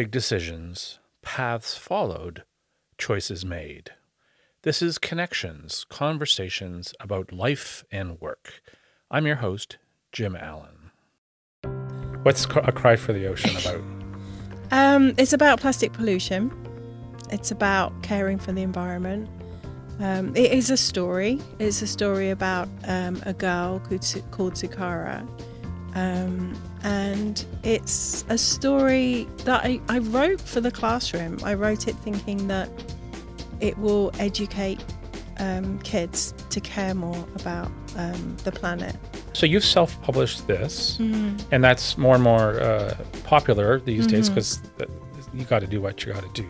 Big decisions, paths followed, choices made. This is Connections, conversations about life and work. I'm your host, Jim Allen. What's A Cry for the Ocean about? Um, it's about plastic pollution. It's about caring for the environment. Um, it is a story. It's a story about um, a girl called, called Sukara. Um, and it's a story that I, I wrote for the classroom. I wrote it thinking that it will educate um, kids to care more about um, the planet. So you've self-published this, mm-hmm. and that's more and more uh, popular these mm-hmm. days because you got to do what you got to do.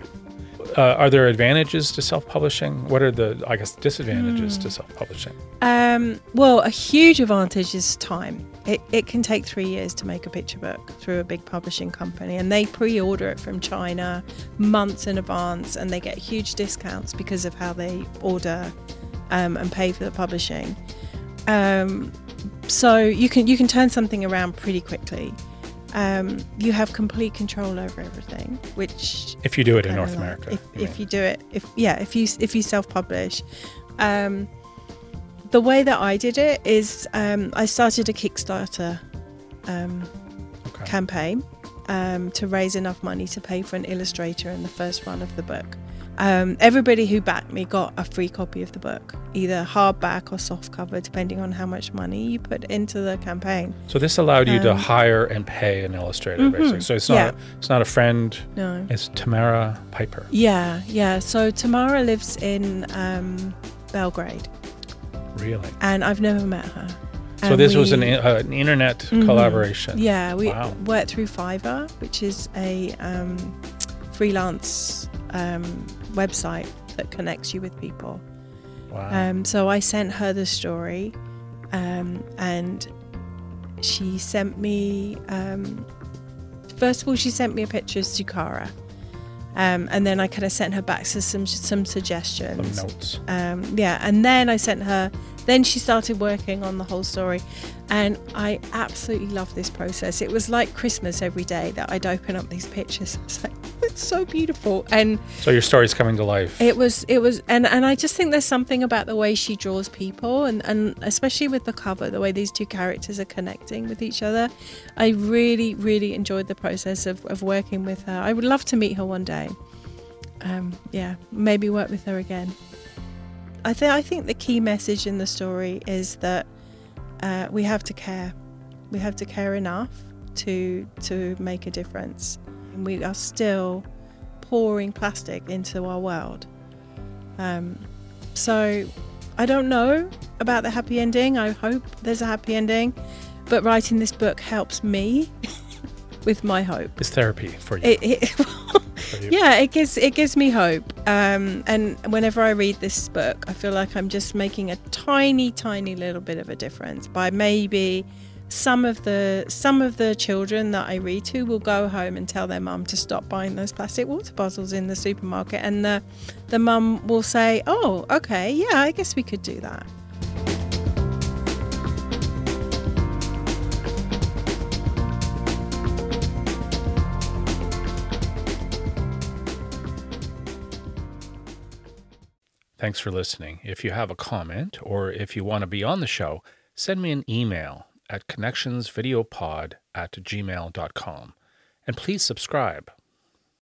Uh, are there advantages to self-publishing? What are the, I guess, disadvantages mm. to self-publishing? Um, well, a huge advantage is time. It, it can take three years to make a picture book through a big publishing company, and they pre-order it from China months in advance, and they get huge discounts because of how they order um, and pay for the publishing. Um, so you can you can turn something around pretty quickly um, you have complete control over everything. Which if you do it in North like. America, if, you, if you do it, if yeah, if you if you self-publish, um, the way that I did it is um, I started a Kickstarter um, okay. campaign um, to raise enough money to pay for an illustrator in the first run of the book. Um, everybody who backed me got a free copy of the book, either hardback or softcover, depending on how much money you put into the campaign. So this allowed you um, to hire and pay an illustrator, mm-hmm. basically. So it's not yeah. it's not a friend. No, it's Tamara Piper. Yeah, yeah. So Tamara lives in um, Belgrade. Really? And I've never met her. So and this we, was an, uh, an internet mm-hmm. collaboration. Yeah, we wow. worked through Fiverr, which is a um, freelance um, website that connects you with people. Wow. Um, so I sent her the story, um, and she sent me. Um, first of all, she sent me a picture of Sukara, um, and then I kind of sent her back some some suggestions. Some notes. Um, yeah, and then I sent her. Then she started working on the whole story, and I absolutely love this process. It was like Christmas every day that I'd open up these pictures. I was like, it's so beautiful. And so your story's coming to life. It was, it was, and, and I just think there's something about the way she draws people and, and especially with the cover, the way these two characters are connecting with each other. I really, really enjoyed the process of, of working with her. I would love to meet her one day. Um, yeah, maybe work with her again. I think I think the key message in the story is that uh, we have to care. We have to care enough to to make a difference. And we are still pouring plastic into our world. Um, so I don't know about the happy ending. I hope there's a happy ending. But writing this book helps me with my hope. It's therapy for you. It, it, for you. Yeah, it gives it gives me hope. Um, and whenever I read this book, I feel like I'm just making a tiny, tiny little bit of a difference by maybe some of the some of the children that I read to will go home and tell their mum to stop buying those plastic water bottles in the supermarket, and the the mum will say, "Oh, okay, yeah, I guess we could do that." Thanks for listening. If you have a comment or if you want to be on the show, send me an email at connectionsvideopod at gmail.com. And please subscribe.